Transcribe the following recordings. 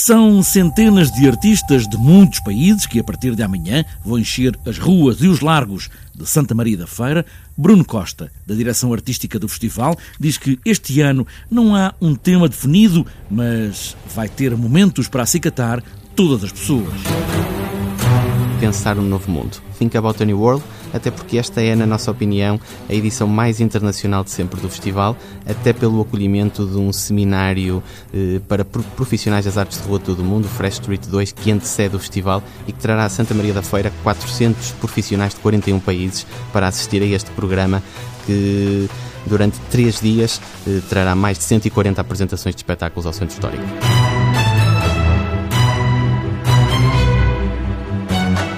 São centenas de artistas de muitos países que, a partir de amanhã, vão encher as ruas e os largos de Santa Maria da Feira. Bruno Costa, da direção artística do festival, diz que este ano não há um tema definido, mas vai ter momentos para acicatar todas as pessoas. Pensar um novo mundo. Think About a New World até porque esta é, na nossa opinião, a edição mais internacional de sempre do festival, até pelo acolhimento de um seminário eh, para profissionais das artes de rua de todo o mundo, Fresh Street 2, que antecede o festival e que trará a Santa Maria da Feira 400 profissionais de 41 países para assistir a este programa que durante três dias eh, trará mais de 140 apresentações de espetáculos ao Centro Histórico.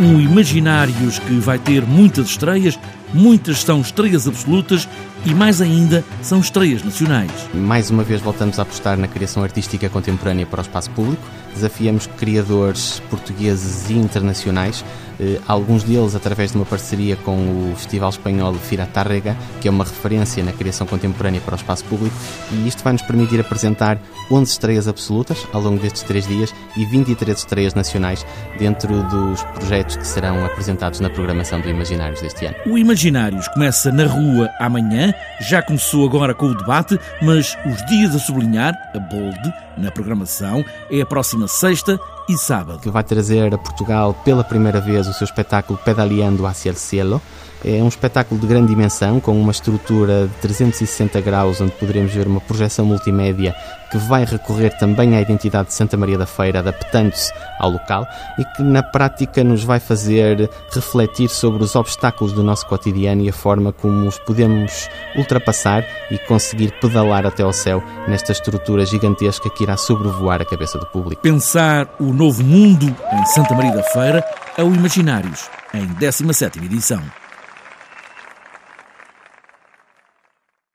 Um Imaginários que vai ter muitas estreias, muitas são estreias absolutas e mais ainda são estreias nacionais. Mais uma vez voltamos a apostar na criação artística contemporânea para o espaço público. Desafiamos criadores portugueses e internacionais eh, alguns deles através de uma parceria com o Festival Espanhol Fira Tárrega, que é uma referência na criação contemporânea para o espaço público, e isto vai nos permitir apresentar 11 estreias absolutas ao longo destes três dias e 23 estreias nacionais dentro dos projetos que serão apresentados na programação do Imaginários deste ano. O Imaginários começa na rua amanhã, já começou agora com o debate, mas os dias a sublinhar, a bold, na programação, é a próxima sexta e sábado. Que vai trazer a Portugal pela primeira vez o seu espetáculo Pedaleando hacia el Cielo, é um espetáculo de grande dimensão, com uma estrutura de 360 graus, onde poderemos ver uma projeção multimédia que vai recorrer também à identidade de Santa Maria da Feira, adaptando-se ao local e que na prática nos vai fazer refletir sobre os obstáculos do nosso cotidiano e a forma como os podemos ultrapassar e conseguir pedalar até ao céu nesta estrutura gigantesca que irá sobrevoar a cabeça do público. Pensar o novo mundo em Santa Maria da Feira é o Imaginários, em 17ª edição.